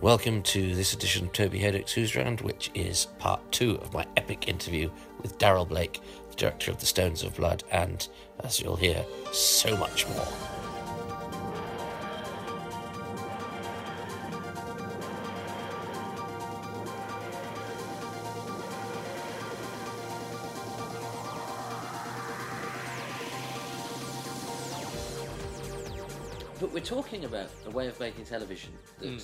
Welcome to this edition of Toby Hadoke's Who's Round, which is part two of my epic interview with Darrol Blake, the director of The Stones of Blood, and, as you'll hear, so much more. But we're talking about a way of making television that hmm.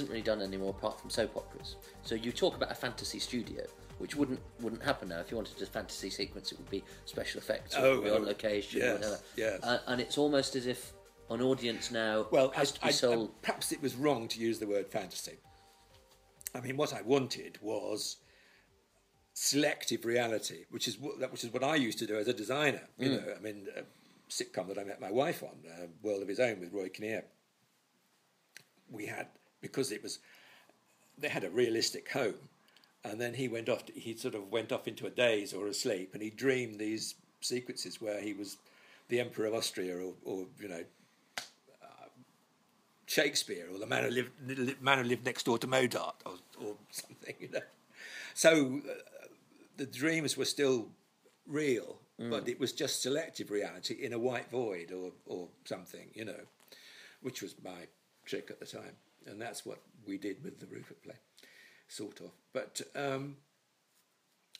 Not really done anymore apart from soap operas. So you talk about a fantasy studio, which wouldn't wouldn't happen now. If you wanted a fantasy sequence, it would be special effects, or Oh, on oh, location, or yes, whatever. yes. Uh, and it's almost as if an audience now Well, has I, to be I- sold. perhaps it was wrong to use the word fantasy. I mean, what I wanted was selective reality, which is what, which is what I used to do as a designer. You know, I mean, a sitcom that I met my wife on, uh, World of His Own with Roy Kinnear. We had because it was they had a realistic home, and then he went off. To, he sort of went off into a daze or a sleep, and he dreamed these sequences where he was the Emperor of Austria, or, or you know, Shakespeare or the man who lived man who lived next door to Mozart or, or something. You know, so uh, the dreams were still real, but it was just selective reality in a white void or or something. You know, which was my trick at the time, and that's what we did with the Rupert play, sort of. But um,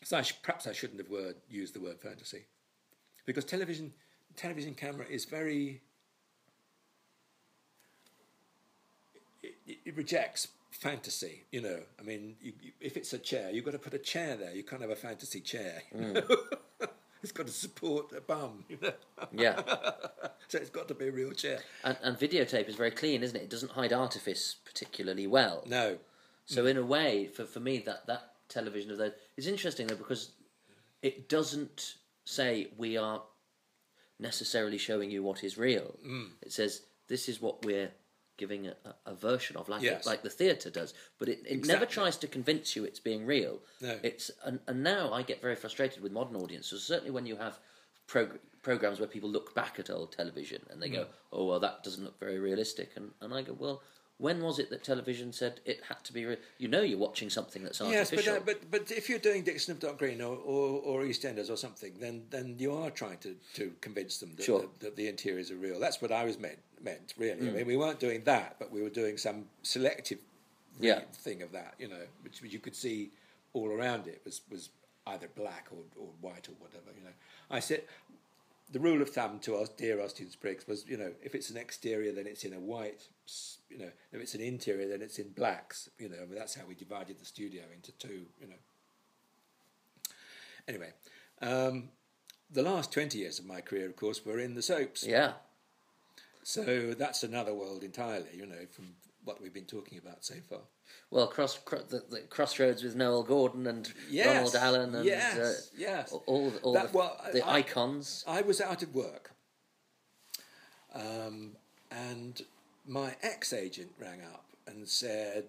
so I sh- perhaps I shouldn't have word used the word fantasy, because television television camera is very it, it rejects fantasy. You know, I mean, you, you, if it's a chair, you've got to put a chair there. You can't have a fantasy chair. know? it's got to support a bum. You know, yeah, so it's got to be a real chair. and, and videotape is very clean, isn't it? It doesn't hide artifice particularly well. No, So in a way, for, for me, that, that television of those is interesting though because it doesn't say we are necessarily showing you what is real. Mm. It says this is what we're giving a, a, version of, like Yes. like the theatre does. But it, it never tries to convince you it's being real. No. It's and, and now I get very frustrated with modern audiences. Certainly when you have prog- programs where people look back at old television and they go, Mm. "Oh well, that doesn't look very realistic," and and I go, "Well." When was it that television said it had to be? Re- you know, you're watching something that's yes, artificial. but, uh, but but if you're doing Dixon of Dock Green or, or, or EastEnders or something, then then you are trying to, to convince them that, Sure. that, that the interiors are real. That's what I was meant meant really. I mean, we weren't doing that, but we were doing some selective Yeah. thing of that, you know, which you could see all around it was was either black or, or white or whatever. You know, I said the rule of thumb to us, dear Austin Spriggs, was you know if it's an exterior, then it's in a white. You know, if it's an interior, then it's in blacks. You know, I mean, that's how we divided the studio into two. You know. Anyway, um, the last twenty years of my career, of course, were in the soaps. yeah, So that's another world entirely. You know, from what we've been talking about so far. well, cross, cro- the, the crossroads with Noele Gordon and Yes, Ronald Allen and yes, uh, yes. all all That- the, well, the I- icons. I was out of work, um, and my ex agent rang up and said,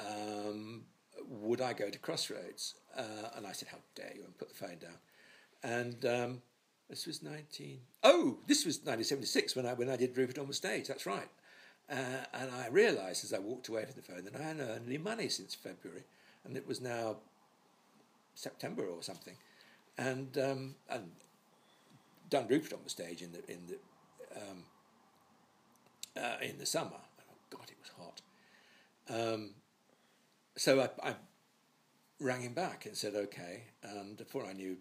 um, "Would I go to Crossroads?" Uh, and I said, "How dare you!" and put the phone down. And um, this was nineteen. Oh, this was nineteen seventy six when I when I did Rupert on the stage. That's right. Uh, and I realised as I walked away from the phone that I hadn't earned any money since February, and it was now September or something, and um, and done Rupert on the stage in the in the um, uh, in the summer. Oh God, it was hot. Um, so I, I rang him back and said okay, and before I knew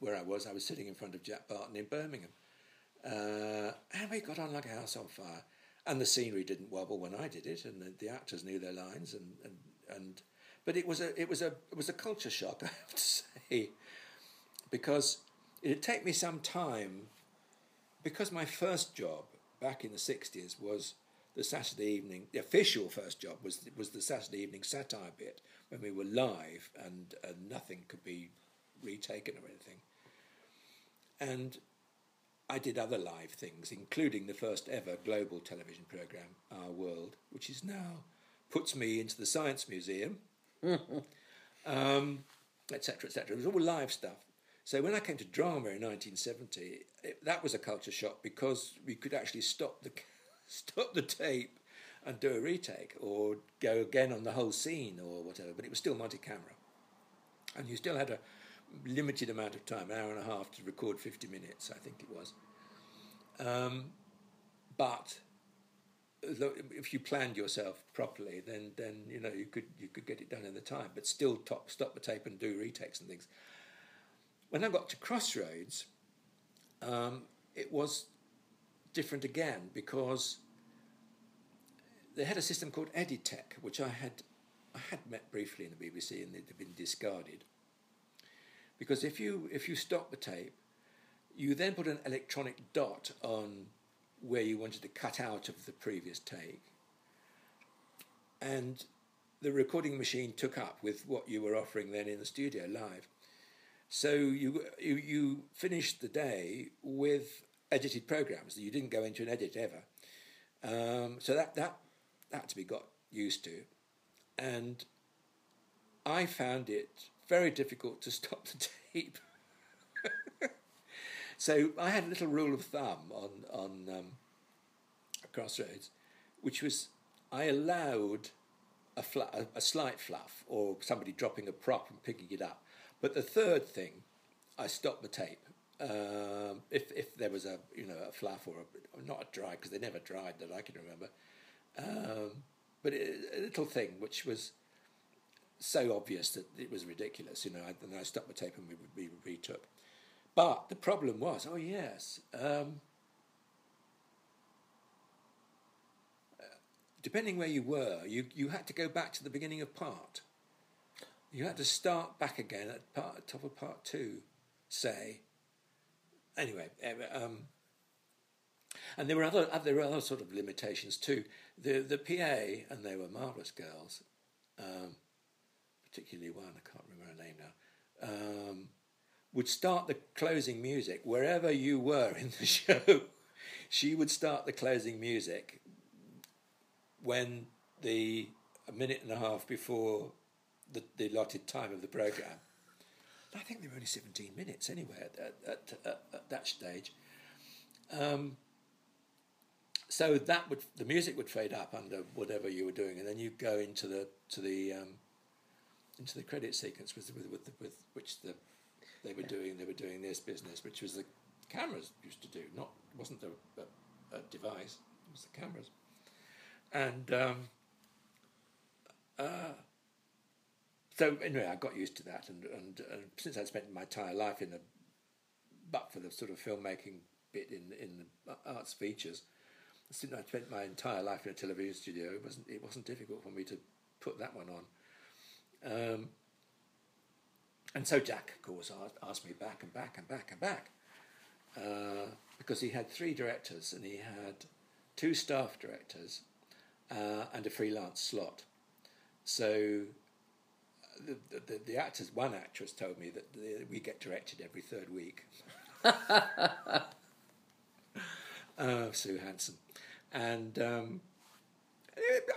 where I was, I was sitting in front of Jack Barton in Birmingham, uh, and we got on like a house on fire. And the scenery didn't wobble when I did it, and the, the actors knew their lines, and, and, and but it was a it was a it was a culture shock, I have to say, because it'd take me some time because my first job back in the 60s was the Saturday evening, the official first job was was the Saturday evening satire bit when we were live and, and nothing could be retaken or anything. And I did other live things, including the first ever global television program, Our World, which is now puts me into the Science Museum, um, etc., etc. It was all live stuff. So when I came to drama in 1970, it, that was a culture shock because we could actually stop the stop the tape and do a retake or go again on the whole scene or whatever. But it was still multi camera. And you still had a limited amount of time, an hour and a half to record 50 minutes, I think it was. Um, but if you planned yourself properly, then then you know you could you could get it done in the time, but still top, stop the tape and do retakes and things. When I got to Crossroads, um, it was different again because they had a system called Editec, which I had I had met briefly in the BBC and it had been discarded. Because if you if you stop the tape, you then put an electronic dot on where you wanted to cut out of the previous take. And the recording machine took up with what you were offering then in the studio live. So you, you, you finished the day with edited programs. that You didn't go into an edit ever. Um, so that, that, that to be got used to. And I found it very difficult to stop the tape. So I had a little rule of thumb on on um, Crossroads, which was I allowed a, fl- a, a, slight fluff or somebody dropping a prop and picking it up. But the third thing, I stopped the tape. Um, if if there was a you know a fluff or a, not a dry because they never dried that I can remember, um, but it, a little thing which was so obvious that it was ridiculous. You know, I, and I stopped the tape and we, we retook. But the problem was, oh yes, um, depending where you were, you, you had to go back to the beginning of part. You had to start back again at part, top of part two, say. Anyway, um, and there were other, there were other sort of limitations too. The the PA, and they were marvelous girls, um, particularly one I can't remember her name now. Um, would start the closing music wherever you were in the show. she would start the closing music when the a minute and a half before the, the allotted time of the program. I think there were only 17 minutes anyway at, at, at, at that stage. Um, so that would the music would fade up under whatever you were doing, and then you'd go into the to the um, into the credit sequence with with, with, with which the they were doing they were doing this business, which was the cameras used to do. Not wasn't the a, a device; it was the cameras. And um, uh, so anyway, I got used to that, and, and, and since I'd spent my entire life in the but for the sort of filmmaking bit in in the arts features, since I spent my entire life in a television studio, it wasn't it wasn't difficult for me to put that one on. Um, and so Jack, of course, asked me back and back and back and back uh, because he had three directors and he had two staff directors uh, and a freelance slot. So the, the, the, actors, one actress told me that the, we get directed every third week. uh, Sue Hanson. And um,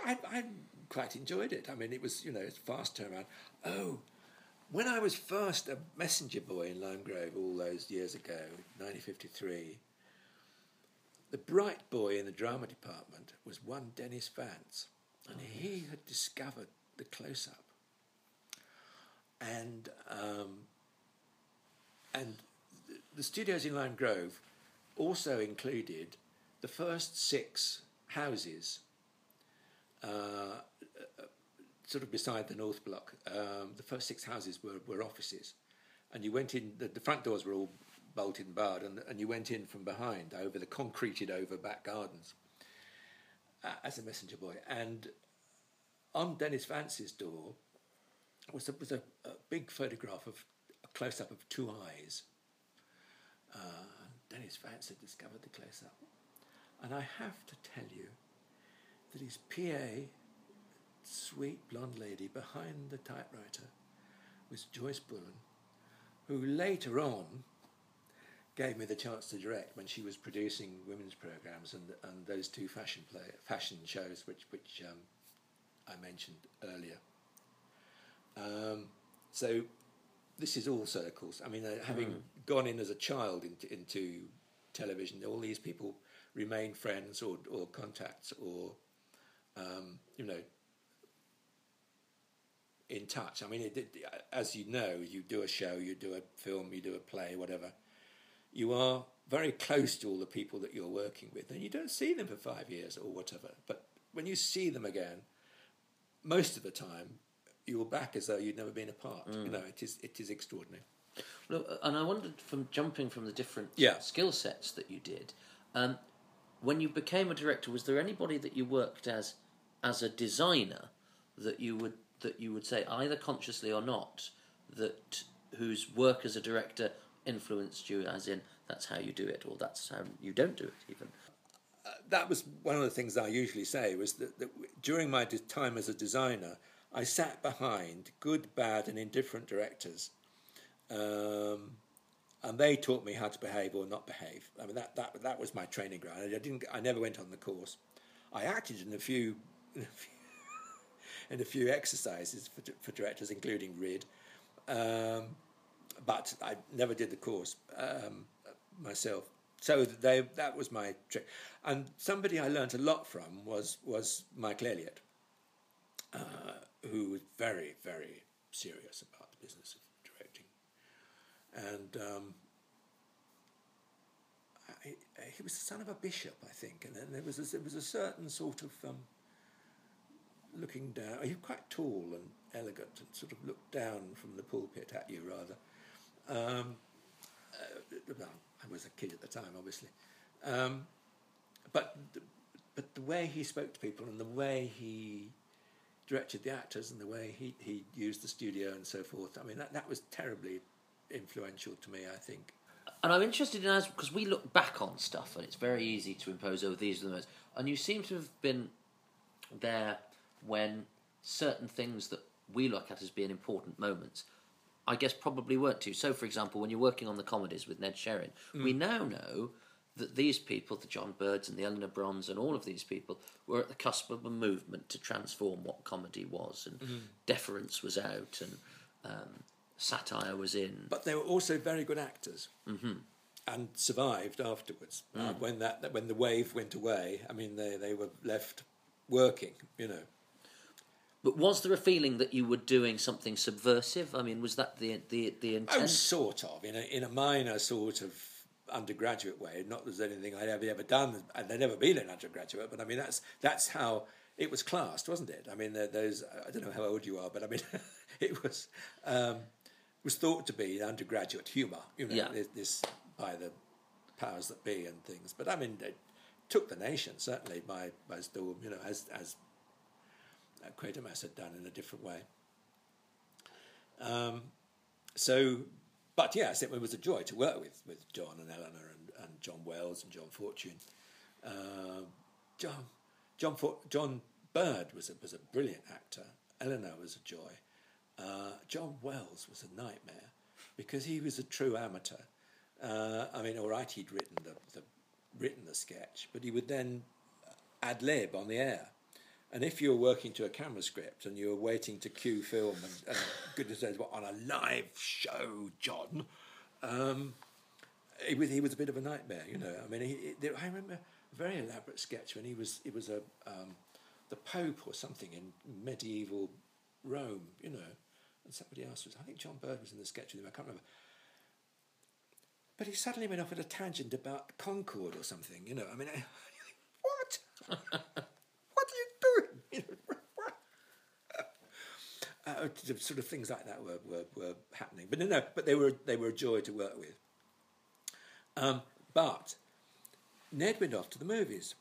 I, I quite enjoyed it. I mean, it was, you know, it's fast turnaround. Oh, when I was first a messenger boy in Lime Grove all those years ago, 1953, the bright boy in the drama department was one Dennis Vance, and oh, he yes. had discovered the close up. And um, and the studios in Lime Grove also included the first six houses uh, sort of beside the North Block, um, the first six houses were, were offices. And you went in, the, the front doors were all bolted and barred, and, and you went in from behind over the concreted over back gardens uh, as a messenger boy. And on Dennis Vance's door was a, was a, a big photograph of a close up of two eyes. Uh, Dennis Vance had discovered the close up. And I have to tell you that his PA sweet blonde lady behind the typewriter was Joyce Bullen, who later on gave me the chance to direct when she was producing women's programs and and those two fashion play fashion shows which which um, I mentioned earlier. Um, so this is all circles. I mean, uh, having mm. gone in as a child into, into television, all these people remain friends or, or contacts or um, you know, in touch. I mean, it, it, as you know, you do a show, you do a film, you do a play, whatever. You are very close to all the people that you're working with, and you don't see them for five years or whatever. But when you see them again, most of the time, you're back as though you'd never been apart. You know, it is it is extraordinary. Well, uh, and I wondered from jumping from the different Yeah. skill sets that you did, um, when you became a director, was there anybody that you worked as as a designer that you would that you would say either consciously or not that whose work as a director influenced you, as in that's how you do it or that's how you don't do it even. that was one of the things I usually say was that, that during my de- time as a designer, I sat behind good, bad, and indifferent directors, um, and they taught me how to behave or not behave. I mean that that that was my training ground. I didn't. I never went on the course. I acted in a few. In a few exercises for, for directors, including RID, um, but I never did the course um, myself. So they, that was my trick. And somebody I learnt a lot from was, was Michael Elliott, uh, who was very, very serious about the business of directing. And um, I, I- he was the son of a bishop, I think, and then there was a, there was a certain sort of um, looking down. He was quite tall and elegant, and sort of looked down from the pulpit at you rather. Um, uh, well, I was a kid at the time, obviously, um, but th- but the way he spoke to people and the way he directed the actors and the way he, he used the studio and so forth. I mean, that, that was terribly influential to me. I think. And I'm interested in as because we look back on stuff and it's very easy to impose over these are the moments. And you seem to have been there when certain things that we look at as being important moments, I guess probably weren't too. So, for example, when you're working on the comedies with Ned Sherrin, we now know that these people, the John Birds and the Eleanor Brons and all of these people, were at the cusp of a movement to transform what comedy was, and deference was out, and um, satire was in. But they were also very good actors. Mm-hmm. And survived afterwards uh, when that when the wave went away. I mean, they, they were left working. You know, But was there a feeling that you were doing something subversive? I mean, was that the the the intent? Oh, intent? sort of in a in a minor sort of undergraduate way. Not that there's anything I'd ever ever done, and I'd never been an undergraduate. But I mean, that's that's how it was classed, wasn't it? I mean, those I don't know how old you are, but I mean, it was um, was thought to be undergraduate humour. You know, Yeah. this, this by the powers that be and things. But I mean, it took the nation certainly by by storm. You know, as as Quatermass had done in a different way. Um, so, but yes, it was a joy to work with, with John and Eleanor and, and John Wells and John Fortune. Um John John For- John Bird was a, was a brilliant actor. Eleanor was a joy. Uh, John Wells was a nightmare because he was a true amateur. Uh, I mean, all right, he'd written the, the written the sketch, but he would then ad lib on the air. And if you were working to a camera script and you were waiting to cue film and, and goodness knows what on a live show, John, um, he was he was a bit of a nightmare, you know. I mean, he, he- I remember a very elaborate sketch when he was it was a um, the Pope or something in medieval Rome, you know, and somebody else was. I think John Bird was in the sketch with him. I can't remember. But he suddenly went off at a tangent about Concord or something, you know. I mean, I, what? Uh, sort of things like that were, were, were happening, but no, no, but they were they were a joy to work with. Um, but Ned went off to the movies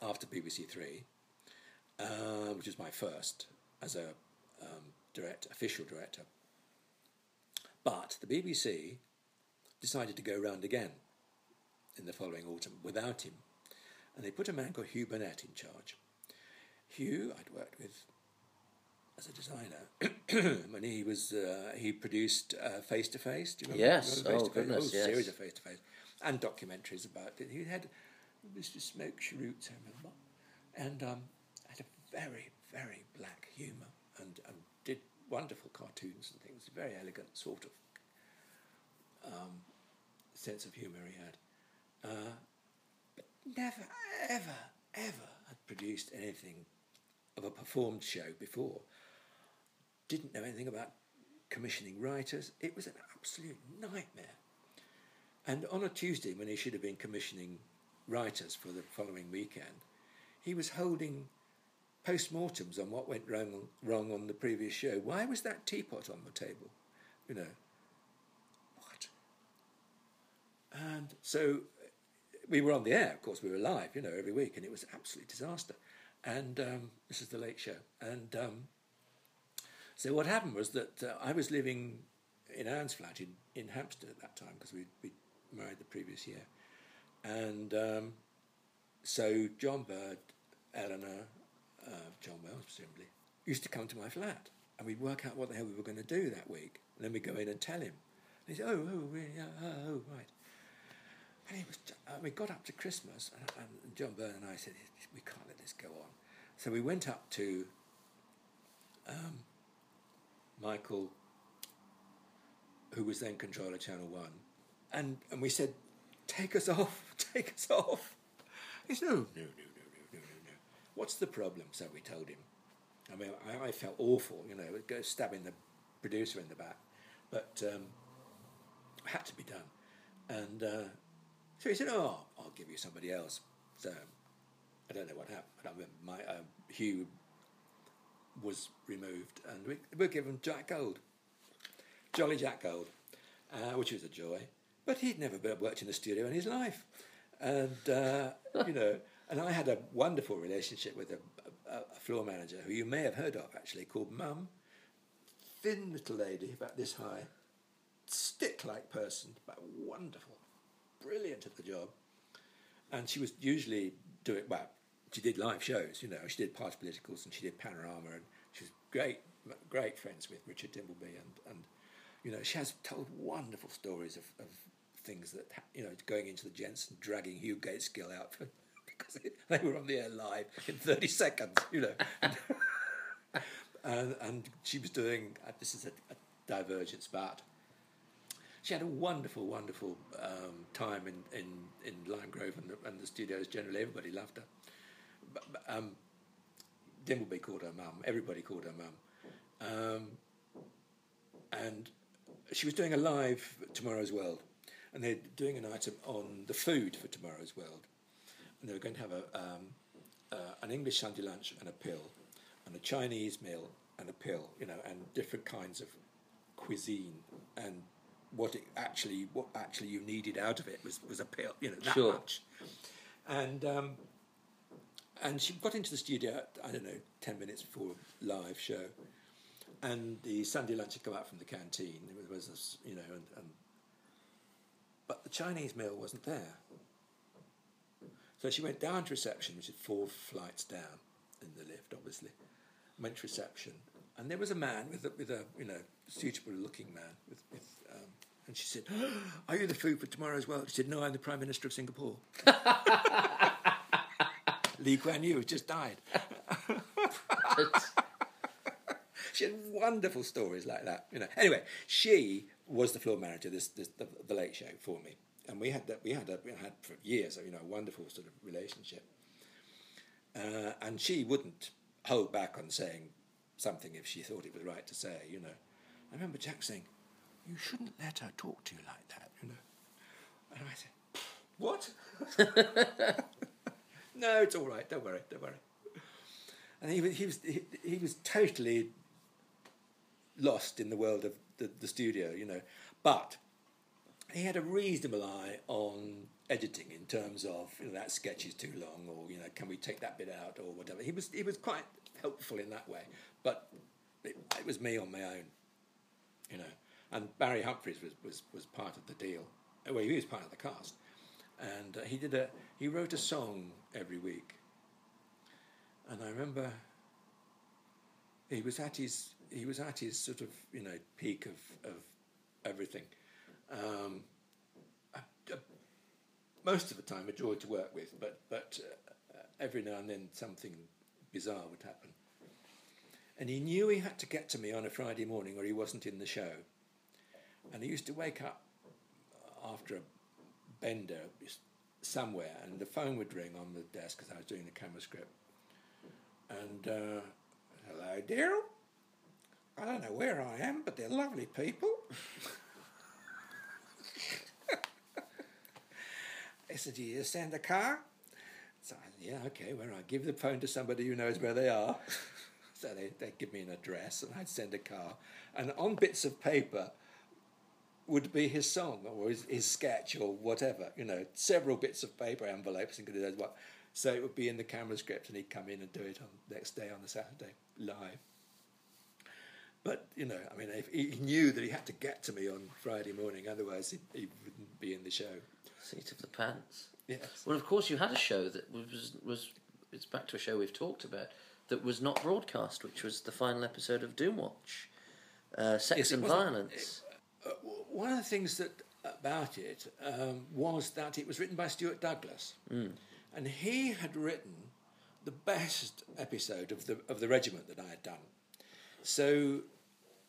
after BBC Three, uh, which was my first as a um, direct official director. But the BBC decided to go round again in the following autumn without him, and they put a man called Hugh Burnett in charge. Hugh, I'd worked with as a designer when he was uh, he produced Face to Face. Do you remember? Yes. remember Face Oh, goodness, A yes. series of Face to Face and documentaries about it. He had Mr. Smoke Cheroots, I remember, and um, had a very very black humour and and did wonderful cartoons and things. Very elegant sort of um, sense of humour he had. Uh, never, ever, ever had produced anything of a performed show before. Didn't know anything about commissioning writers. It was an absolute nightmare. And on a Tuesday, when he should have been commissioning writers for the following weekend, he was holding post-mortems on what went wrong, wrong on the previous show. Why was that teapot on the table? You know, what? And so we were on the air, of course, we were live, you know, every week, and it was absolute disaster. And um, this is the late show. And um, so what happened was that uh, I was living in Anne's flat in, in Hampstead at that time because we we married the previous year, and um, so John Bird, Eleanor, uh, John Wells presumably used to come to my flat, and we'd work out what the hell we were going to do that week, and then we'd go in and tell him. And he said, "Oh, oh? Yeah, oh, oh, right." And he was, uh, we got up to Christmas, and, and John Byrne and I said, we can't let this go on. So we went up to um, Michael, who was then controller Channel 1, and, and we said, take us off, take us off. He said, no, no, no, no, no, no, no, no. What's the problem? So we told him. I mean, I, I felt awful, you know, go stabbing the producer in the back, but um, had to be done. And uh, so he said, "Oh, I'll give you somebody else." So I don't know what happened, but I remember my uh, Hugh was removed, and we were given Jack Gold, Jolly Jack Gold, uh, which was a joy. But he'd never been worked in the studio in his life, and uh, you know, and I had a wonderful relationship with a, a, a floor manager who you may have heard of actually, called Mum, thin little lady about this high, stick-like person, but wonderful brilliant at the job. And she was usually doing, well, she did live shows, you know, she did Party Politicals and she did Panorama and she was great, great friends with Richard Dimbleby and, and you know, she has told wonderful stories of, of things that, you know, going into the gents and dragging Hugh Gaitskell out for, because they were on the air live in 30 seconds, you know. and, and she was doing, uh, this is a, a divergence, but she had a wonderful, wonderful um, time in, in, in Lime Grove and the, and the studios generally. Everybody loved her. But, but, um, Dimbleby called her mum. Everybody called her mum. Um, and she was doing a live Tomorrow's World, and they're doing an item on the food for Tomorrow's World, and they were going to have a um, uh, an English Sunday lunch and a pill, and a Chinese meal and a pill, you know, and different kinds of cuisine and what it actually what actually you needed out of it was was a pill, you know, that Sure. much. And um, and she got into the studio. I don't know, ten minutes before live show, and the Sunday lunch had come out from the canteen. There was you know, and, and but the Chinese meal wasn't there. So she went down to reception, which is four flights down in the lift, obviously. Went to reception, and there was a man with a, with a you know suitable looking man with, with um, and she said, "Are you the food for tomorrow as well?" She said, "No, I'm the Prime Minister of Singapore." Lee Kuan Yew just died. she had wonderful stories like that, you know. Anyway, she was the floor manager this, this the, the Late Show for me, and we had that we had a, we had for years, you know, a wonderful sort of relationship. Uh, and she wouldn't hold back on saying something if she thought it was right to say, you know. I remember Jack saying, "You shouldn't let her talk to you like that," you know. And I said, "What?" no, it's all right. Don't worry. Don't worry. And he was he was he, he was totally lost in the world of the, the studio, you know. But he had a reasonable eye on editing in terms of you know that sketch is too long or you know can we take that bit out or whatever. He was he was quite helpful in that way, but it, it was me on my own, you know. And Barry Humphries was, was, was part of the deal. Well, he was part of the cast, and uh, he did a he wrote a song every week. And I remember he was at his he was at his sort of you know peak of of everything. Um, most of the time, a joy to work with, but but uh, every now and then something bizarre would happen. And he knew he had to get to me on a Friday morning, or he wasn't in the show. And he used to wake up after a bender somewhere, and the phone would ring on the desk because I was doing the camera script. And uh, hello, Darrol. I don't know where I am, but they're lovely people. I said, Do you send a car? So I said, Yeah, okay. Well, I give the phone to somebody who knows where they are. so they, they give me an address and I'd send a car. And on bits of paper would be his song or his, his sketch or whatever, you know, several bits of paper envelopes and goodness what. So it would be in the camera script and he'd come in and do it on next day on the Saturday live. But, you know, I mean, if he knew that he had to get to me on Friday morning, otherwise he, he wouldn't be in the show. Seat of the pants. Yes. Well, of course, you had a show that was was it's back to a show we've talked about that was not broadcast, which was the final episode of Doomwatch, uh, Sex Yes, and Violence. Uh, one of the things that about it um, was that it was written by Stuart Douglas, and he had written the best episode of the of the regiment that I had done. So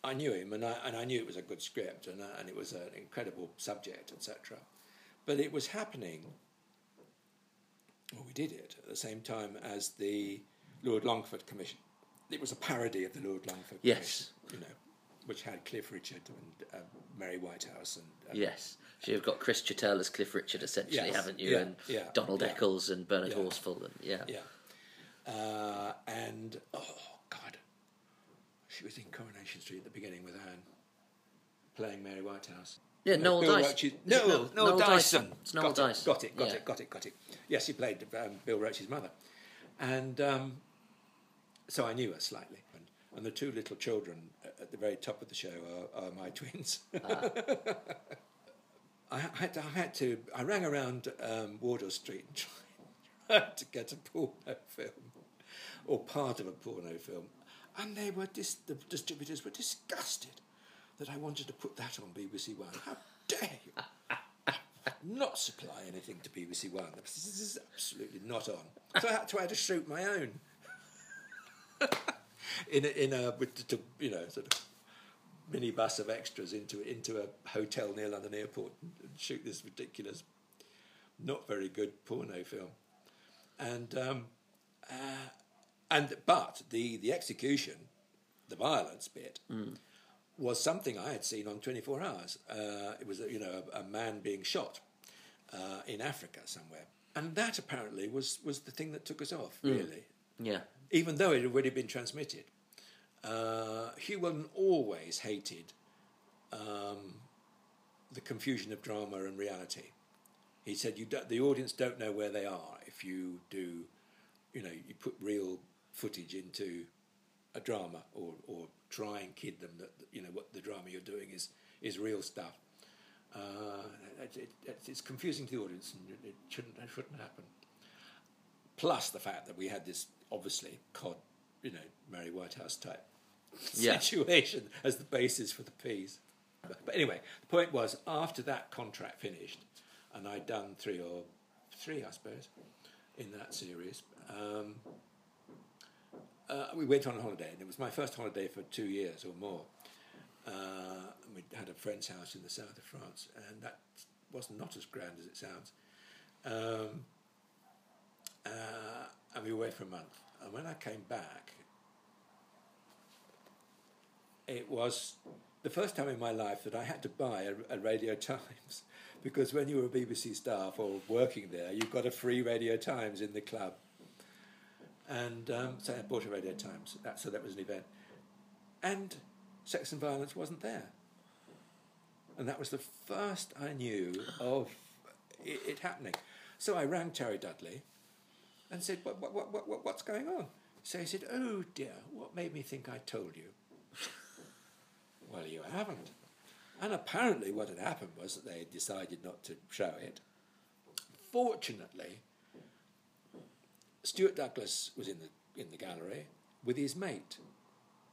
I knew him, and I and I knew it was a good script, and uh, and it was an incredible subject, etc. But it was happening. Well, we did it at the same time as the Lord Longford Commission. It was a parody of the Lord Longford Yes. Commission, you know, which had Cliff Richard and uh, Mary Whitehouse and uh, Yes. So you've got Chris Chittell as Cliff Richard, essentially, Yes. haven't you? Yeah, And yeah, Donald yeah. Eccles and Bernard. Horsfall. And, yeah. Yeah. Uh, and, oh, God. She was in Coronation Street at the beginning with Anne, playing Mary Whitehouse. Yeah, Noel Bill Dyson. Roache's- Is it No, Noel- Noel Noel Dyson. Dyson? It's Noel got Dyson. It, got it, got it, got it, got it. Yes, he played um, Bill Roache's mother. And um, so I knew her slightly. And, and the two little children at the very top of the show are, are my twins. I had, to, I had to. I rang around um, Wardour Street and tried to get a porno film, or part of a porno film, and they were dis- the distributors were disgusted that I wanted to put that on BBC One. How dare you! not supply anything to BBC One. This is absolutely not on. So I had to, I had to shoot my own. in a, in a with the, you know sort of minibus of extras into into a hotel near London Airport and, shoot this ridiculous, not very good porno film, and um, uh, and but the the execution, the violence bit. Was something I had seen on 24 Hours. Uh, it was, a, you know, a, a man being shot uh, in Africa somewhere, and that apparently was was the thing that took us off. Really, Yeah. Even though it had already been transmitted. Uh, Huw Wheldon always hated um, the confusion of drama and reality. He said, "You the audience don't know where they are if you do, you know, you put real footage into a drama or, or try and kid them that you know what the drama you're doing is is real stuff. Uh, it, it, it's- confusing to the audience, and it shouldn't it shouldn't happen." Plus the fact that we had this obviously cod, you know, Mary Whitehouse type Yeah. situation as the basis for the piece. But, anyway, the point was after that contract finished, and I'd done three or three, I suppose, in that series. Um, uh, we went on a holiday, and it was my first holiday for two years or more. Uh, we had a friend's house in the south of France, and that was not as grand as it sounds. Um, uh, and we were away for a month. And when I came back, it was the first time in my life that I had to buy a, a Radio Times because when you were a BBC staff or working there, you got a free Radio Times in the club. And um, so I bought a Radio Times. That, so that was an event. And Sex and Violence wasn't there. And that was the first I knew of it, it happening. So I rang Terry Dudley and said, what, what, what, what, what- what's going on? So he said, oh dear, what made me think I told you? well, you haven't. And apparently what had happened was that they had decided not to show it. Fortunately, Stuart Douglas was in the, in the gallery with his mate.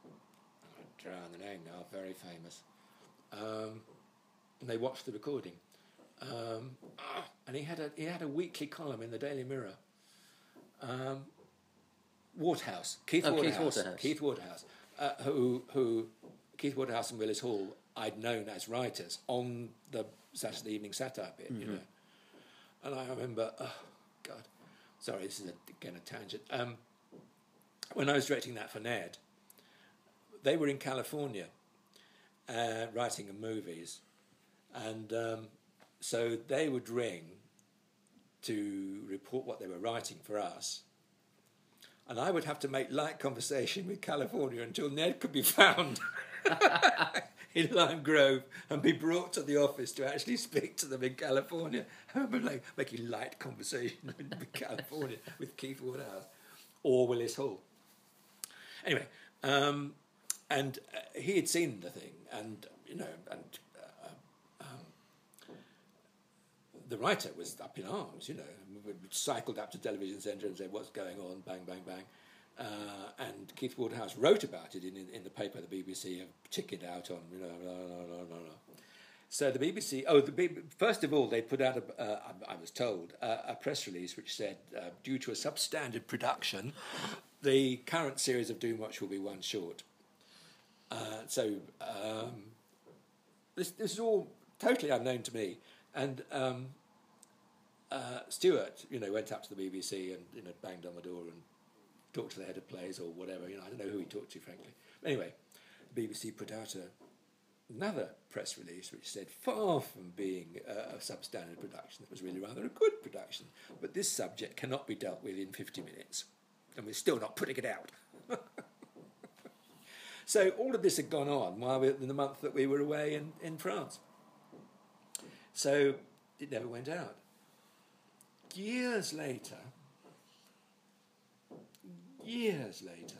I'm drawing the name now, very famous. Um, and they watched the recording. Um, and he had a he had a weekly column in the Daily Mirror. Um, Waterhouse, Keith Oh, Keith Waterhouse, Waterhouse. Keith Waterhouse, uh, who who Keith Waterhouse and Willis Hall I'd known as writers on the Saturday Evening Satire bit, you know. And I remember, oh God, sorry, this is a, again a tangent. Um, when I was directing that for Ned, they were in California uh, writing movies, and um, so they would ring to report what they were writing for us. And I would have to make light conversation with California until Ned could be found in Lime Grove and be brought to the office to actually speak to them in California. I remember like, making light conversation with California with Keith Woodhouse or Willis Hall. Anyway, um, and uh, he had seen the thing, and you know, and uh, um, the writer was up in arms. You know, we cycled up to television centre and said, "What's going on?" Bang, bang, bang. Uh, and Keith Woodhouse wrote about it in, in, in the paper the BBC have chickened out on. You know, blah, blah, blah. So the BBC, oh, the B, first of all, they put out, a, uh, I was told, uh, a press release which said, uh, due to a substandard production, the current series of Doomwatch will be one short. Uh, so um, this, this is all totally unknown to me. And um, uh, Stuart, you know, went up to the BBC and you know banged on the door and talked to the head of plays or whatever. You know, I don't know who he talked to, frankly. Anyway, the BBC put out a, another press release which said, far from being a, a substandard production, it was really rather a good production. But this subject cannot be dealt with in 50 minutes, and we're still not putting it out. so all of this had gone on while we, in the month that we were away in, in France. So it never went out. Years later, years later,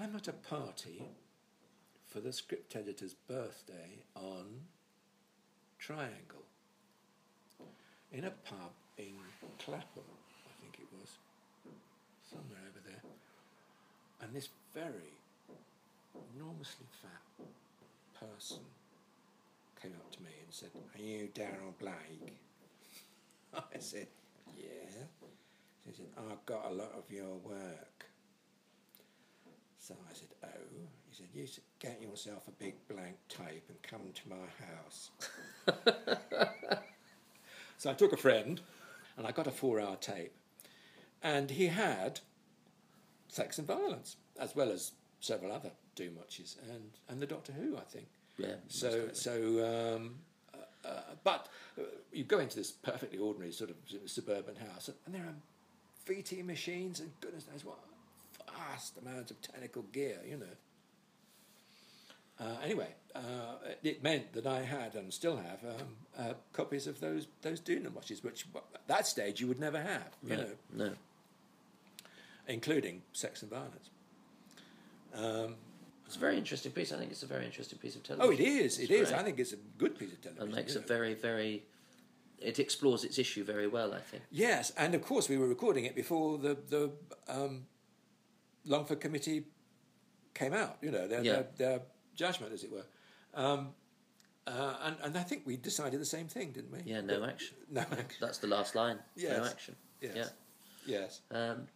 I'm at a party for the script editor's birthday on Triangle in a pub in Clapham, I think it was, somewhere over there. And this very enormously fat person came up to me and said, Are you Darrol Blake? I said, Yeah. He said, I've got a lot of your work. So I said, Oh. He said, You should get yourself a big blank tape and come to my house. so I took a friend and I got a four hour tape. And he had sex and violence, as well as several other Doomwatches and, and the Doctor Who, I think. Yeah. So, so, um, uh, but uh, you go into this perfectly ordinary sort of suburban house, and there are VT machines and goodness knows what vast amounts of technical gear, you know. Uh, anyway, uh, it meant that I had and still have um, uh, copies of those those Doom watches, which at that stage you would never have, you no, know, No. including Sex and Violence. Um, It's a very interesting piece. I think it's a very interesting piece of oh, television. it is. It's It is. great. I think it's a good piece of television. and makes a very, very. It explores its issue very well, I think. Yes, and of course we were recording it before the the um, Longford Committee came out. You know their Yeah. their, their judgment, as it were. Um, uh, and and I think we decided the same thing, didn't we? Yeah, no action. No action. That's the last line. No action. Yes. Yeah. Yes. Um,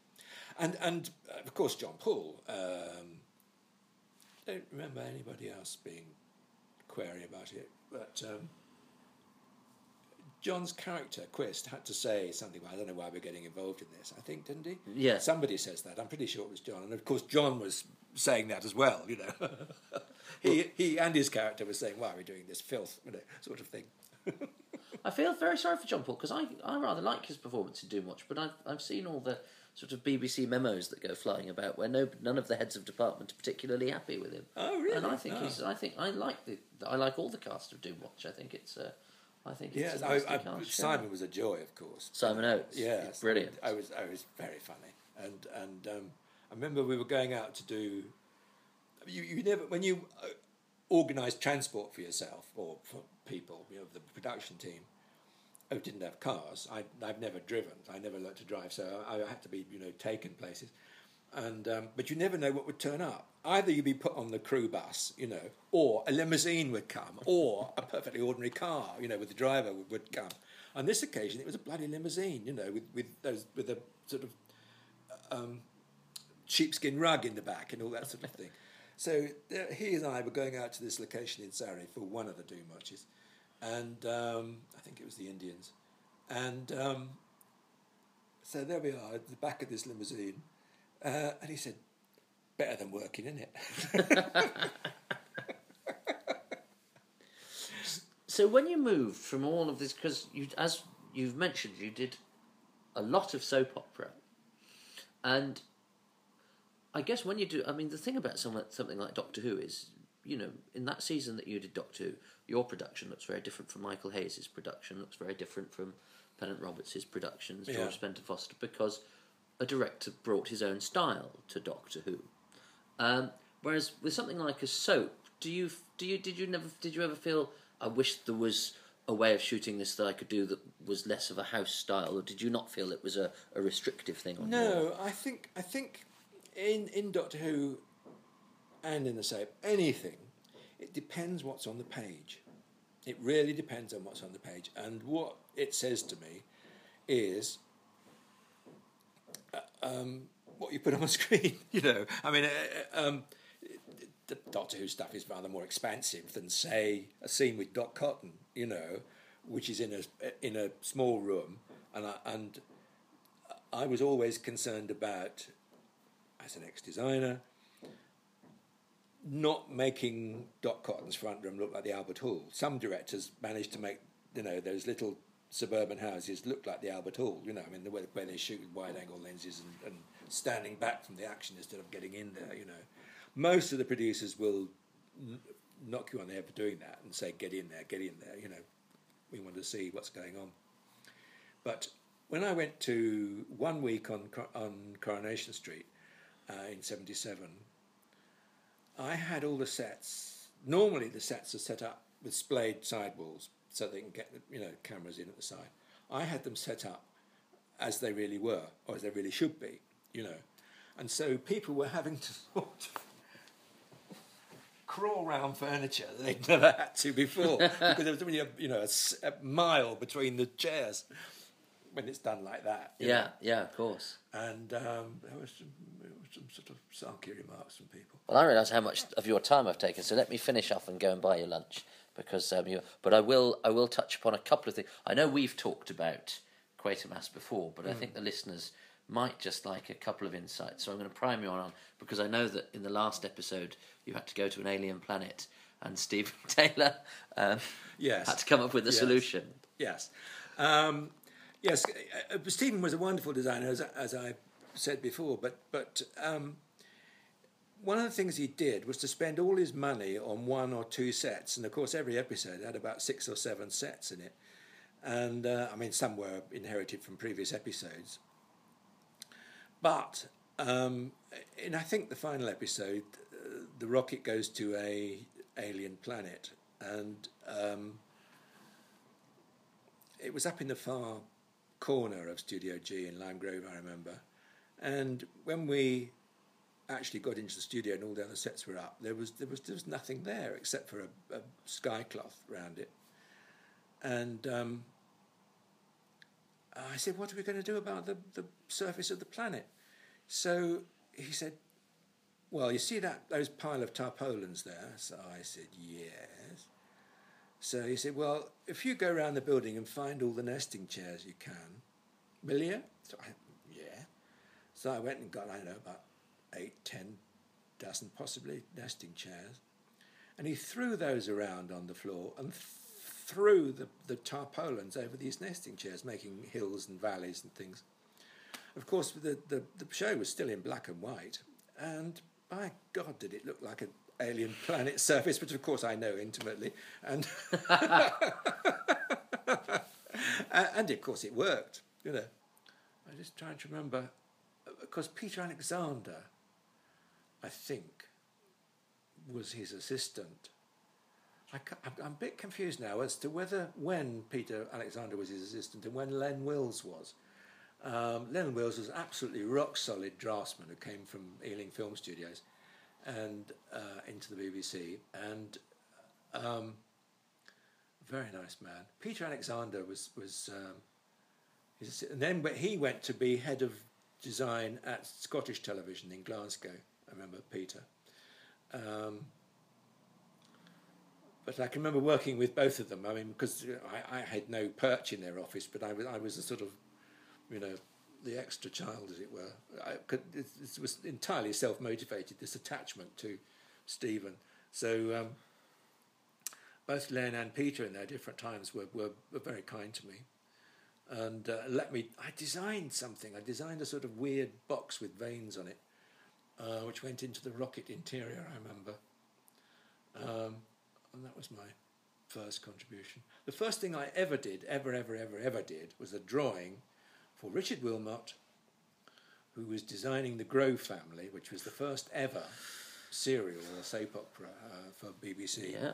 And and of course John Paul. Um, don't remember anybody else being query about it, but. Um, John's character, Quist, had to say something. Well, I don't know why we're getting involved in this. I think, didn't he? Yeah. Somebody says that. I'm pretty sure it was John, and of course John was saying that as well. You know, he he and his character was saying, "Why are we doing this filth?" You know, sort of thing. I feel very sorry for John Paul because I, I rather like his performance in Doomwatch, but I've, I've seen all the sort of BBC memos that go flying about where no none of the heads of department are particularly happy with him. Oh, really? And I think Oh. he's I think I like the I like all the cast of Doomwatch. I think it's uh, I think it's Yes, a I, cast. Simon was a joy, of course. Simon Oates. yeah, brilliant. I was I was very funny, and and um, I remember we were going out to do. You you never when you uh, organise transport for yourself or for people, you know, the production team. Who didn't have cars. I I've never driven. I never learnt to drive, so I, I had to be you know taken places. And um, but you never know what would turn up. Either you'd be put on the crew bus, you know, or a limousine would come, or a perfectly ordinary car, you know, with the driver would, would come. On this occasion, it was a bloody limousine, you know, with with those with a sort of um, sheepskin rug in the back and all that sort of thing. So there, he and I were going out to this location in Surrey for one of the Doom Watches, and um, I think it was the Indians, and um, So there we are at the back of this limousine. Uh, and he said, better than working, isn't it? So when you moved from all of this, because you, as you've mentioned, you did a lot of soap opera, and I guess when you do, I mean, the thing about something something like Doctor Who is, you know, in that season that you did Doctor Who, your production looks very different from Michael Hayes' production, looks very different from Pennant Roberts' productions, George Yeah. Spenton-Foster, because a director brought his own style to Doctor Who. Um, whereas with something like a soap, do you do you did you never did you ever feel I wish there was a way of shooting this that I could do that was less of a house style, or did you not feel it was a, a restrictive thing on your No, I think I think in in Doctor Who and in the soap, anything, it depends what's on the page. It really depends on what's on the page, and what it says to me is uh, um, what you put on the screen. You know, I mean, uh, uh, um, the Doctor Who stuff is rather more expansive than, say, a scene with Dot Cotton. You know, which is in a in a small room, and I, and I was always concerned about, as an ex-designer, not making Dot Cotton's front room look like the Albert Hall. Some directors managed to make, you know, those little suburban houses look like the Albert Hall. You know, I mean, the way where they shoot with wide-angle lenses and, and standing back from the action instead of getting in there. You know, most of the producers will n- knock you on the head for doing that and say, "Get in there, get in there." You know, we want to see what's going on. But when I went to one week on on Coronation Street uh, in '77, I had all the sets. Normally, the sets are set up with splayed sidewalls so they can get you know cameras in at the side. I had them set up as they really were, or as they really should be, you know. And so people were having to sort of crawl around furniture that they'd never had to before because there was only a, you know a, a mile between the chairs when it's done like that. Yeah, know. yeah, of course. And um, there was some, there was some sort of sulky remarks from people. Well, I realise how much of your time I've taken, so let me finish off and go and buy you lunch because um, you. But I will, I will touch upon a couple of things. I know we've talked about Quatermass before, but I Mm. think the listeners might just like a couple of insights. So I'm going to prime you on because I know that in the last episode you had to go to an alien planet and Stephen Taylor um, Yes. had to come up with a Yes. solution. Yes. Um, yes, uh, uh, Stephen was a wonderful designer, as, as I said before, but, but um, one of the things he did was to spend all his money on one or two sets. And of course, every episode had about six or seven sets in it. And uh, I mean, some were inherited from previous episodes. But um, in I think the final episode, uh, the rocket goes to a alien planet, and um, it was up in the far corner of Studio G in Lime Grove, I remember. And when we actually got into the studio and all the other sets were up, there was there was there was nothing there except for a, a sky cloth around it. And um, I said, "What are we going to do about the, the surface of the planet?" So he said, "Well, you see that those pile of tarpaulins there?" So I said, "Yes." So he said, "Well, if you go around the building and find all the nesting chairs you can, will you?" So I, yeah. So I went and got, I don't know, about eight, ten dozen possibly nesting chairs, and he threw those around on the floor and th- threw the, the tarpaulins over these nesting chairs, making hills and valleys and things. Of course, the, the, the show was still in black and white, and by God, did it look like an alien planet surface, which of course I know intimately, and and of course it worked. You know, I'm just trying to remember, because Peter Alexander, I think, was his assistant. I I'm a bit confused now as to whether when Peter Alexander was his assistant and when Len Wills was. Um, Len Wills was absolutely rock solid draftsman who came from Ealing Film Studios and uh, into the BBC and um, very nice man. Peter Alexander was was um, and then he went to be head of design at Scottish Television in Glasgow. I remember Peter. Um, but I can remember working with both of them. I mean, because I, I had no perch in their office, but I was I was a sort of, you know, the extra child, as it were. I it was entirely self motivated. This attachment to Stephen. So um, both Len and Peter, in their different times, were, were, were very kind to me, and uh, let me. I designed something. I designed a sort of weird box with veins on it, uh, which went into the rocket interior. I remember, um, and that was my first contribution. The first thing I ever did, ever, ever, ever, ever did, was a drawing for Richard Wilmot, who was designing the Grove family, which was the first ever serial or soap opera uh, for BBC. Yeah.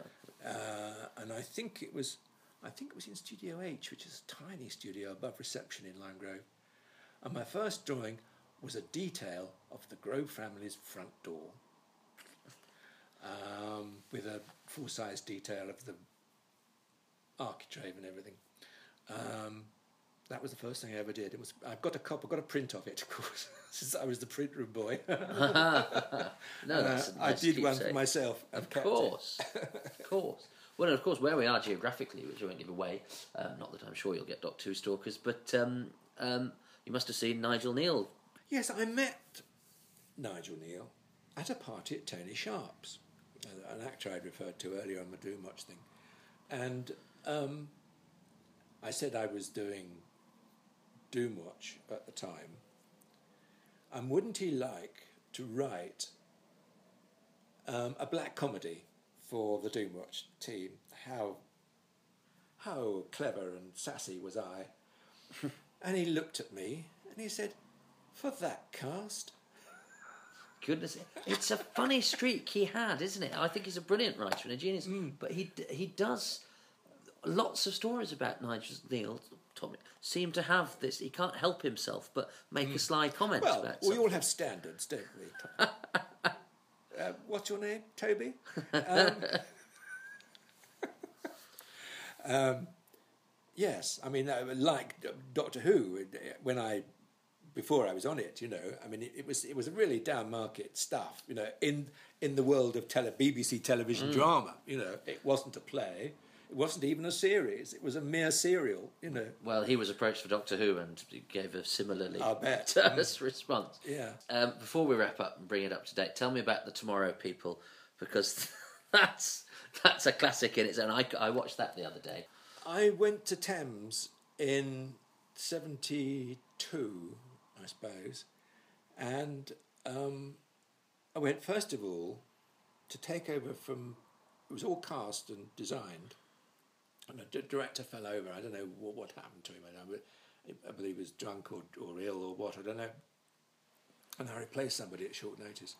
Uh, and I think it was, I think it was in Studio H, which is a tiny studio above reception in Lime Grove. And my first drawing was a detail of the Grove family's front door, um, with a full-size detail of the architrave and everything. Um, that was the first thing I ever did. It was I've got a cop, I've got a print of it, of course, since I was the print room boy. no, that's Uh, a I nice did one for myself. Of course, of course. Well, of course, where we are geographically, which I won't give away, um, not that I'm sure you'll get Doctor Who stalkers, but um, um, you must have seen Nigel Kneale. Yes, I met Nigel Kneale at a party at Tony Sharp's, an actor I'd referred to earlier on the Do Much thing. And um, I said I was doing Doomwatch at the time. And wouldn't he like to write um, a black comedy for the Doomwatch team? How, how clever and sassy was I? and he looked at me and he said, For that cast? Goodness, it's a funny streak he had, isn't it? I think he's a brilliant writer and a genius, but he he does lots of stories about Nigel Kneale. Tommy seem to have this. He can't help himself but make a sly comment Well, about we something. all have standards, don't we? uh, what's your name, Toby? Um, um, yes, I mean, uh, like Doctor Who, uh, when I before I was on it, you know, I mean, it, it was it was really down market stuff, you know, in in the world of tele, BBC television drama. You know, it wasn't a play, it wasn't even a series; it was a mere serial. You know, Well, he was approached for Doctor Who and gave a similarly I'll bet. terse response. yeah. Um, before we wrap up and bring it up to date, tell me about the Tomorrow People because that's that's a classic in its own. I, I watched that the other day. I went to Thames in '72, I suppose, and um, I went first of all to take over from. It was all cast and designed, and d- director fell over. I don't know what, what happened to him. I, know, I believe he was drunk or, or ill or what. I don't know. And I replaced somebody at short notice.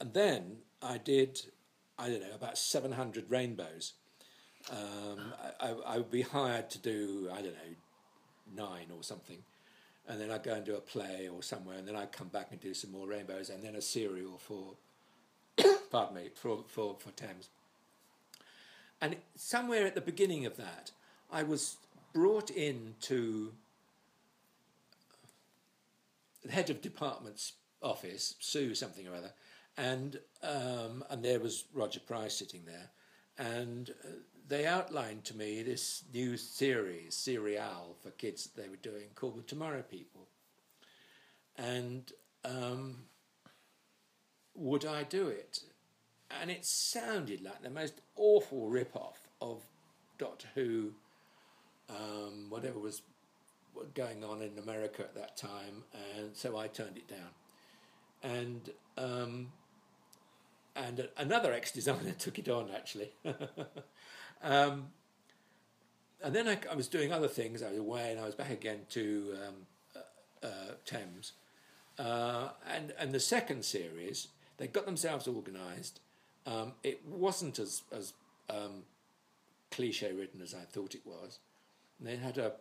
And then I did, I don't know, about 700 rainbows. Um, I, I, I would be hired to do, I don't know, nine or something. And then I'd go and do a play or somewhere, and then I'd come back and do some more rainbows, and then a serial for, pardon me, for, for, for Thames. And somewhere at the beginning of that, I was brought in to the head of department's office, Sue something or other, and um, and there was Roger Price sitting there, and uh, they outlined to me this new series, serial for kids that they were doing called The Tomorrow People, and um, would I do it? And it sounded like the most awful rip-off of Doctor Who, um, whatever was going on in America at that time, and so I turned it down. And um, and another ex-designer took it on actually. um, and then I, I was doing other things. I was away, and I was back again to um, uh, uh, Thames. Uh, and and the second series, they got themselves organised. Um, it wasn't as as um, cliche written as I thought it was. And they had a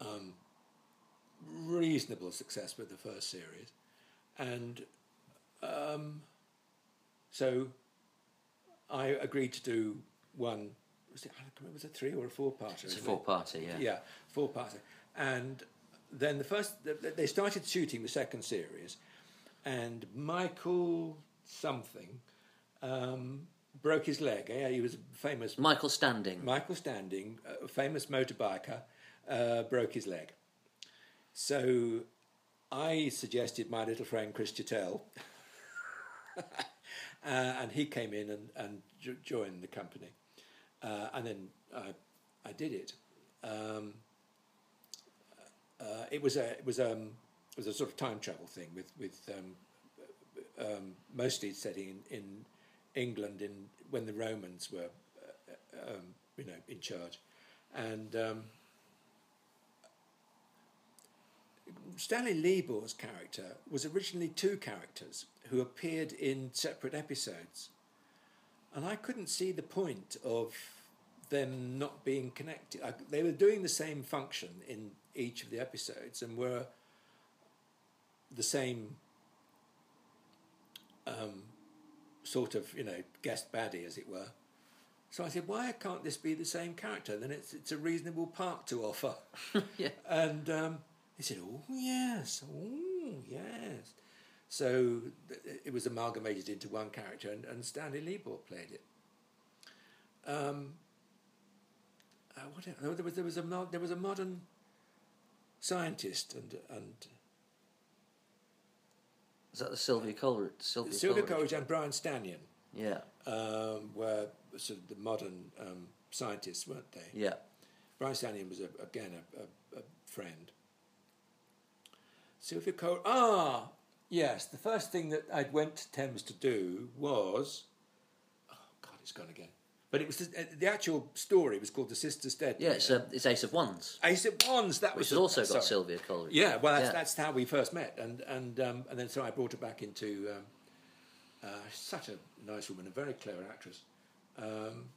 um, reasonable success with the first series, and um, so I agreed to do one. Was it? I remember, was it three or a four parter? It's a four parter, yeah. Yeah, four parter. And then the first, th- th- they started shooting the second series, and Michael something um, broke his leg. Yeah, he was a famous Michael Standing. Michael Standing, a famous motorbiker, uh, broke his leg. So I suggested my little friend Chris Chittell, uh, and he came in and, and jo- joined the company. Uh, and then I, I did it. Um, uh, it was a it was um it was a sort of time travel thing with with um, um, mostly setting in, in England in when the Romans were uh, um, you know in charge, and um, Stanley Lebor's character was originally two characters who appeared in separate episodes, and I couldn't see the point of them not being connected. I, they were doing the same function in each of the episodes and were the same um, sort of, you know, guest baddie, as it were. So I said, why can't this be the same character? Then it's, it's a reasonable part to offer. yeah. And um, he said, oh, yes, oh, yes. So th- it was amalgamated into one character, and, and Stanley Lebor played it. Um, uh, what? There was there was a there was a modern scientist and and Is that the Sylvia Coleridge? Sylvia, Sylvia Coleridge? And Brian Stanion Yeah, um, were sort of the modern um, scientists, weren't they? yeah. Brian Stanion was a, again a, a, a friend. Sylvia Coleridge. Ah, yes. The first thing that I went to Thames to do was, oh God, it's gone again. But it was the, uh, the actual story was called The Sister's Dead. Yeah, it's, uh, it's Ace of Wands, Ace of Wands. That which was has the- also got sorry. Sylvia Coleridge. Yeah, well, that's, Yeah. that's how we first met, and and um, and then so I brought her back into um, uh, such a nice woman, a very clever actress. Um,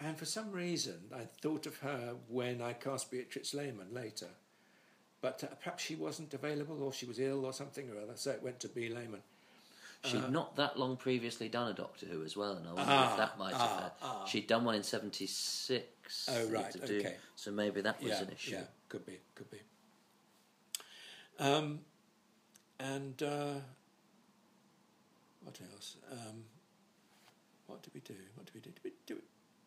and for some reason, I thought of her when I cast Beatrix Lehmann later, but uh, perhaps she wasn't available, or she was ill, or something or other. So it went to B Lehmann. She'd not that long previously done a Doctor Who as well, and I wonder Ah, if that might have. ah, had- ah. She'd done one in '76. Oh, right, to do, okay. So maybe that was yeah, an issue. yeah, could be, could be. Um, and uh, what else? Um, what did we do? What did we do? Did we do? It?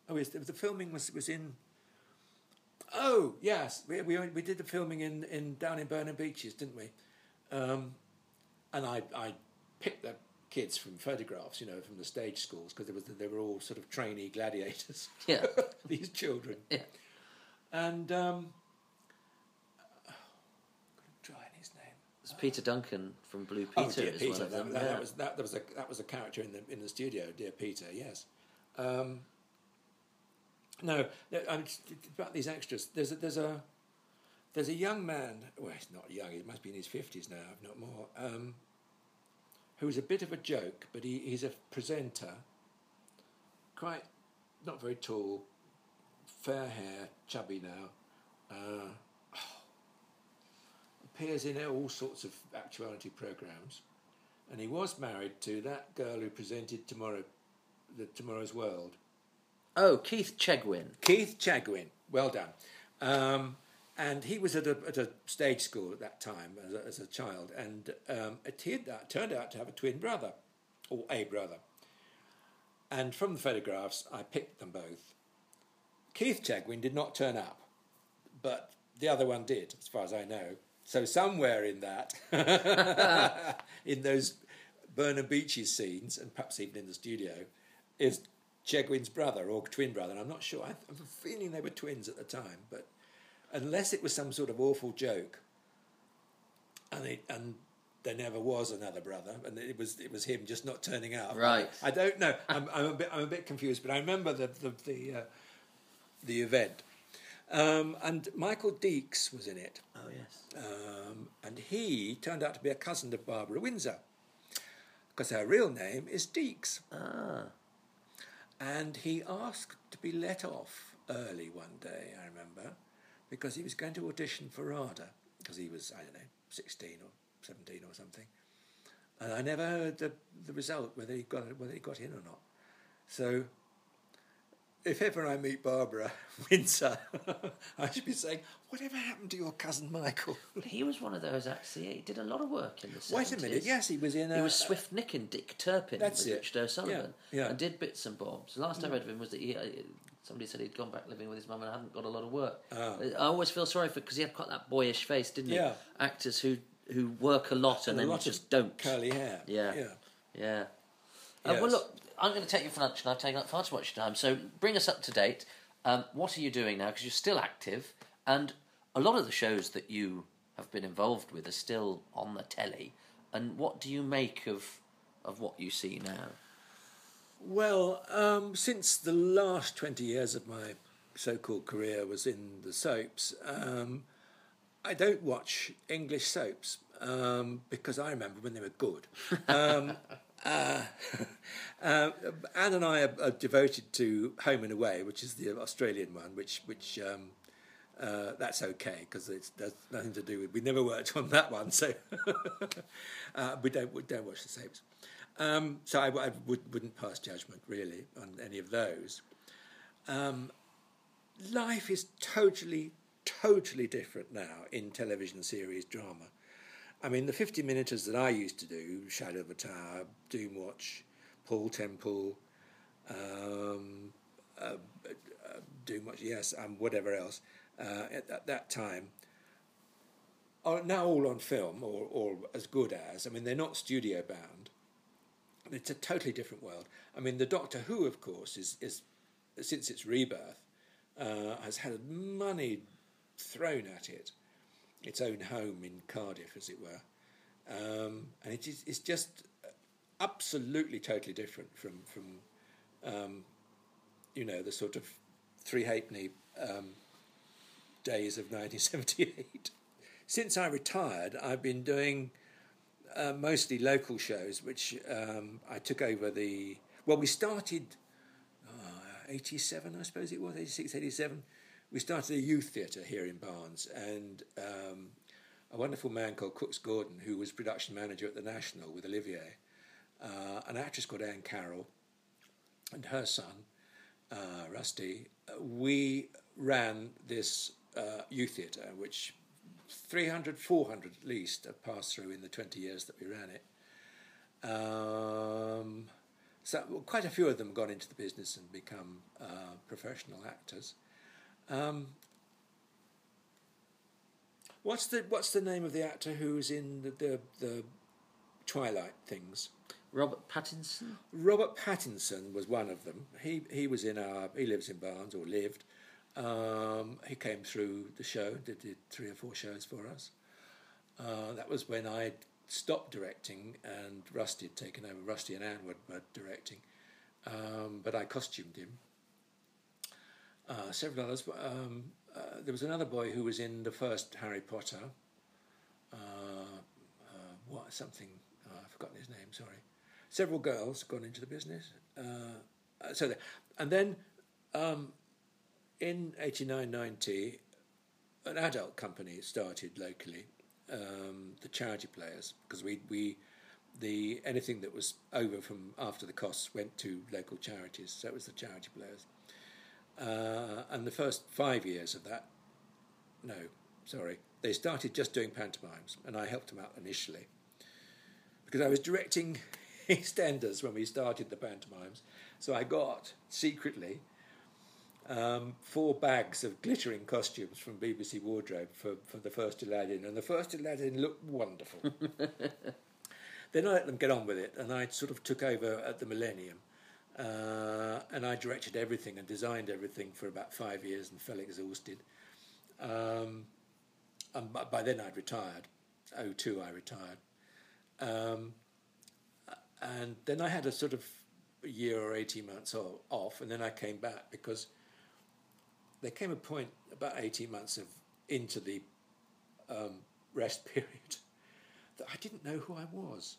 Oh, yes, the, the filming was was in. Oh yes, we we, we did the filming in, in down in Burnham Beeches, didn't we? Um, and I I picked the kids from photographs, you know, from the stage schools because there was they were all sort of trainee gladiators. Yeah. these children. Yeah. And um, oh, couldn't try his name. It's Peter Duncan from Blue Peter oh, dear Peter. that, that, yeah. that was that, that was a that was a character in the in the studio. Dear Peter, yes. Um, no, I'm about these extras. There's a, there's a there's a young man. Well, he's not young. He must be in his fifties now, if not more. Um, who's a bit of a joke, but he, he's a presenter. Quite not very tall, fair hair, chubby now. Uh, appears in all sorts of actuality programs, and he was married to that girl who presented tomorrow, the Tomorrow's World. Oh, Keith Chegwin. Keith Chegwin, well done. Um, and he was at a, at a stage school at that time as a, as a child, and um, it turned out to have a twin brother, or a brother. And from the photographs, I picked them both. Keith Chegwin did not turn up, but the other one did, as far as I know. So somewhere in that, in those Burnham Beeches scenes, and perhaps even in the studio, is Chegwin's brother or twin brother. And I'm not sure. I have a feeling they were twins at the time, but unless it was some sort of awful joke, and it, and there never was another brother, and it was it was him just not turning up. Right. I, don't know. I'm, I'm a bit I'm a bit confused, but I remember the the the, uh, the event. Um, and Michael Deeks was in it, Oh yes. um, and he turned out to be a cousin of Barbara Windsor, because her real name is Deeks. Ah. And he asked to be let off early one day, I remember, because he was going to audition for RADA, because he was, I don't know, 16 or 17 or something. And I never heard the, the result, whether he, got, whether he got in or not. So if ever I meet Barbara Windsor, I should be saying, whatever happened to your cousin Michael? He was one of those actually. He did a lot of work in the 70s. Wait a minute, yes, he was in a... He was Swift Nick and Dick Turpin That's with it. Richard O'Sullivan Yeah, yeah. and did bits and bobs. The last I read of him was that he, uh, Somebody said he'd gone back living with his mum and hadn't got a lot of work. Ah. I always feel sorry for because he had quite that boyish face, didn't he? Yeah. Actors who who work a lot and, a then just don't. curly hair. Yeah. yeah. Yeah. Uh, well, look, I'm going to take you for lunch, and I've taken up far too much time. So bring us up to date. Um, what are you doing now? Because you're still active, and a lot of the shows that you have been involved with are still on the telly. And what do you make of of what you see now? Well, um, since the last 20 years of my so called career was in the soaps, um, I don't watch English soaps um, because I remember when they were good. Um, uh, uh, Anne and I are, are devoted to Home and Away, which is the Australian one, which, which um, uh, that's okay because it's there's nothing to do with. We never worked on that one, so uh, we don't we don't watch the soaps. Um, so I, I would, wouldn't pass judgment really on any of those. Um, life is totally, totally different now in television series drama. I mean, the 50 minuters that I used to do, Shadow of a Tower, Doomwatch, Paul Temple, um, uh, uh, Doomwatch, yes, and whatever else, uh, at, at that time, are now all on film or, or as good as. I mean, they're not studio bound. It's a totally different world. I mean, the Doctor Who, of course, is, is since its rebirth, uh, has had money thrown at it, its own home in Cardiff, as it were, um, and it is it's just absolutely totally different from from um, you know the sort of three halfpenny um, days of 1978. Since I retired, I've been doing uh, mostly local shows, which um, I took over the. Well, we started uh, 87, I suppose it was, 86, 87. We started a youth theatre here in Barnes, and um, a wonderful man called Crooks Gordon, who was production manager at the National with Olivier, uh, an actress called Anne Carroll, and her son, uh, Rusty. Uh, we ran this uh, youth theatre, which 300, 400 at least have passed through in the 20 years that we ran it. Um, so well, quite a few of them got into the business and become uh, professional actors. Um, what's the What's the name of the actor who's in the the, the Twilight things? Robert Pattinson. Robert Pattinson was one of them. He he was in our. He lives in Barnes or lived. Um, he came through the show, did, did three or four shows for us. Uh, that was when I stopped directing and Rusty had taken over. Rusty and Anne were, were directing, um, but I costumed him. Uh, several others. Um, uh, there was another boy who was in the first Harry Potter. Uh, uh, what something? Oh, I've forgotten his name. Sorry. Several girls gone into the business. Uh, so, there. and then um, in 89 90, an adult company started locally, um, the Charity Players, because we, we the anything that was over from after the costs went to local charities, so it was the Charity Players. Uh, and the first five years of that, no, sorry, they started just doing pantomimes, and I helped them out initially because I was directing EastEnders when we started the pantomimes. So I got secretly um, four bags of glittering costumes from BBC Wardrobe for, for the first Aladdin, and the first Aladdin looked wonderful. then I let them get on with it, and I sort of took over at the Millennium. Uh, and I directed everything and designed everything for about five years and fell exhausted. Um, and by, by then I'd retired. 02 I retired. Um, and then I had a sort of year or 18 months off, and then I came back because there came a point about 18 months of into the um, rest period that I didn't know who I was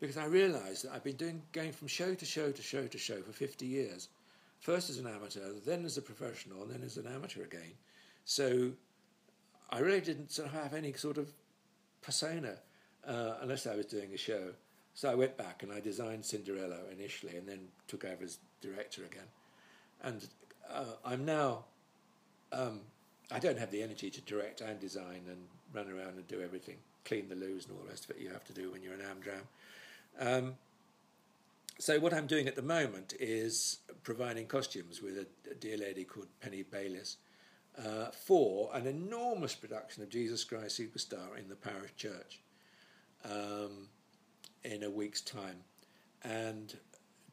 because I realised that I've been doing going from show to show to show to show for 50 years, first as an amateur, then as a professional, and then as an amateur again. So I really didn't sort of have any sort of persona uh, unless I was doing a show. So I went back and I designed Cinderella initially, and then took over as director again. And uh, I'm now. Um, I don't have the energy to direct and design and run around and do everything, clean the loos and all the rest of it you have to do when you're an Amdram. Um, so what I'm doing at the moment is providing costumes with a, dear lady called Penny Bayliss uh, for an enormous production of Jesus Christ Superstar in the parish church um, in a week's time. And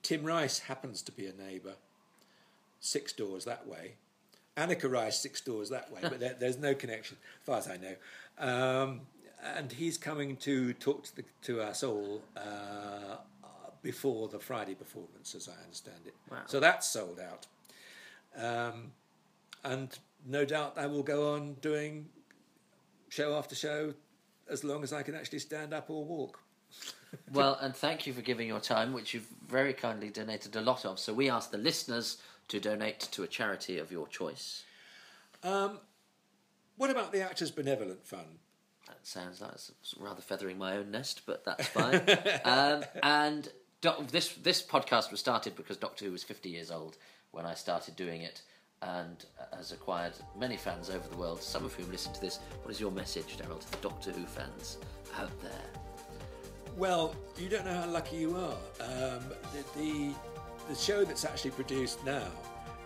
Tim Rice happens to be a neighbour, six doors that way. Anneka Rice, six doors that way, but there, there's no connection, as far as I know. Um, and he's coming to talk to, the, to us all uh, before the Friday performance, as I understand it. Wow. So that's sold out. Um, and no doubt I will go on doing show after show as long as I can actually stand up or walk. Well, and thank you for giving your time, which you've very kindly donated a lot of. So we ask the listeners to donate to a charity of your choice. Um, what about the Actors Benevolent Fund? That sounds like it's rather feathering my own nest, but that's fine. um, and doc- this this podcast was started because Doctor Who was 50 years old when I started doing it, and has acquired many fans over the world. Some of whom listen to this. What is your message, Darrol, to the Doctor Who fans out there? Well, you don't know how lucky you are. Um, the, the the show that's actually produced now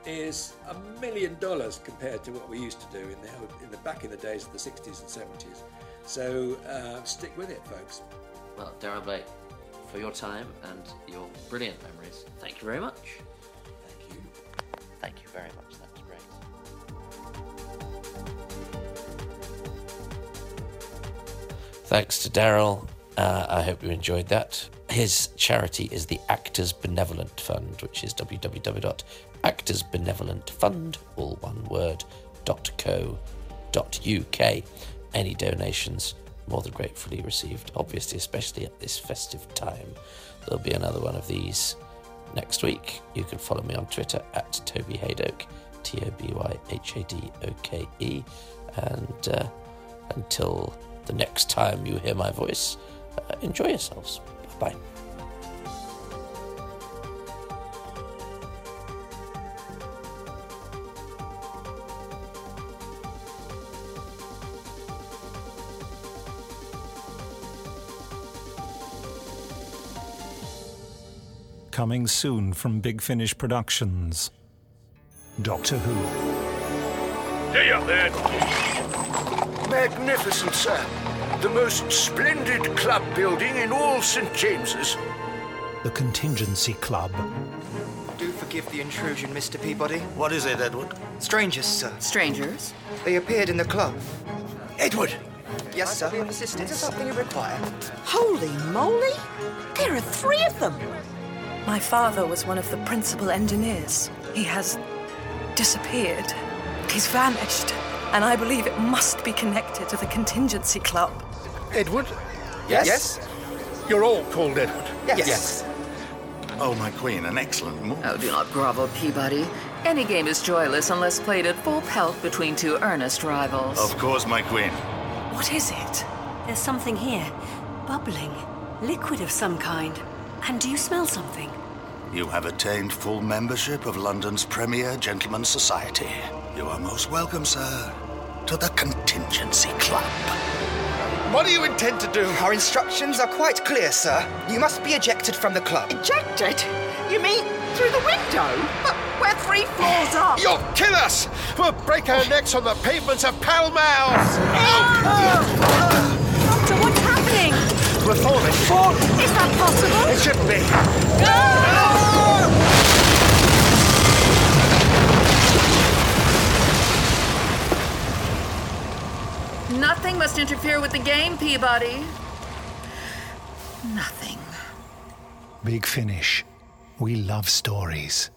is a million dollars compared to what we used to do in the in the back in the days of the 60s and 70s. So uh, stick with it, folks. Well, Darrol Blake, for your time and your brilliant memories, thank you very much. Thank you. Thank you very much. That was great. Thanks to Darrol. Uh, I hope you enjoyed that. His charity is the Actors Benevolent Fund, which is www.actorsbenevolentfund, all one word, .co.uk. Any donations more than gratefully received, obviously, especially at this festive time. There'll be another one of these next week. You can follow me on Twitter at Toby Hadoke, T O B Y H A D O K E. And uh, until the next time you hear my voice, uh, enjoy yourselves. Bye bye. Coming soon from Big Finish Productions. Doctor Who. Hey up there! Magnificent, sir. The most splendid club building in all St. James's. The Contingency Club. Do forgive the intrusion, Mr. Peabody. What is it, Edward? Strangers, sir. Strangers? They appeared in the club. Edward! Yes, sir. Assistance. Is there something you require? Holy moly! There are three of them! My father was one of the principal engineers. He has disappeared. He's vanished. And I believe it must be connected to the contingency club. Edward? Yes? Yes. You're all called Edward. Yes. yes. Oh, my queen, an excellent move. Oh, do not grovel, Peabody. Any game is joyless unless played at full pelt between two earnest rivals. Of course, my queen. What is it? There's something here. Bubbling. Liquid of some kind. And do you smell something? You have attained full membership of London's premier gentlemen's society. You are most welcome, sir, to the Contingency Club. What do you intend to do? Our instructions are quite clear, sir. You must be ejected from the club. Ejected? You mean through the window? But we're three floors up! You'll kill us! We'll break our necks on the pavements of Pall Mall! Doctor, what's happening? We're falling. Fall! Is that possible? It shouldn't be. Nothing must interfere with the game, Peabody. Nothing. Big Finish. We love stories.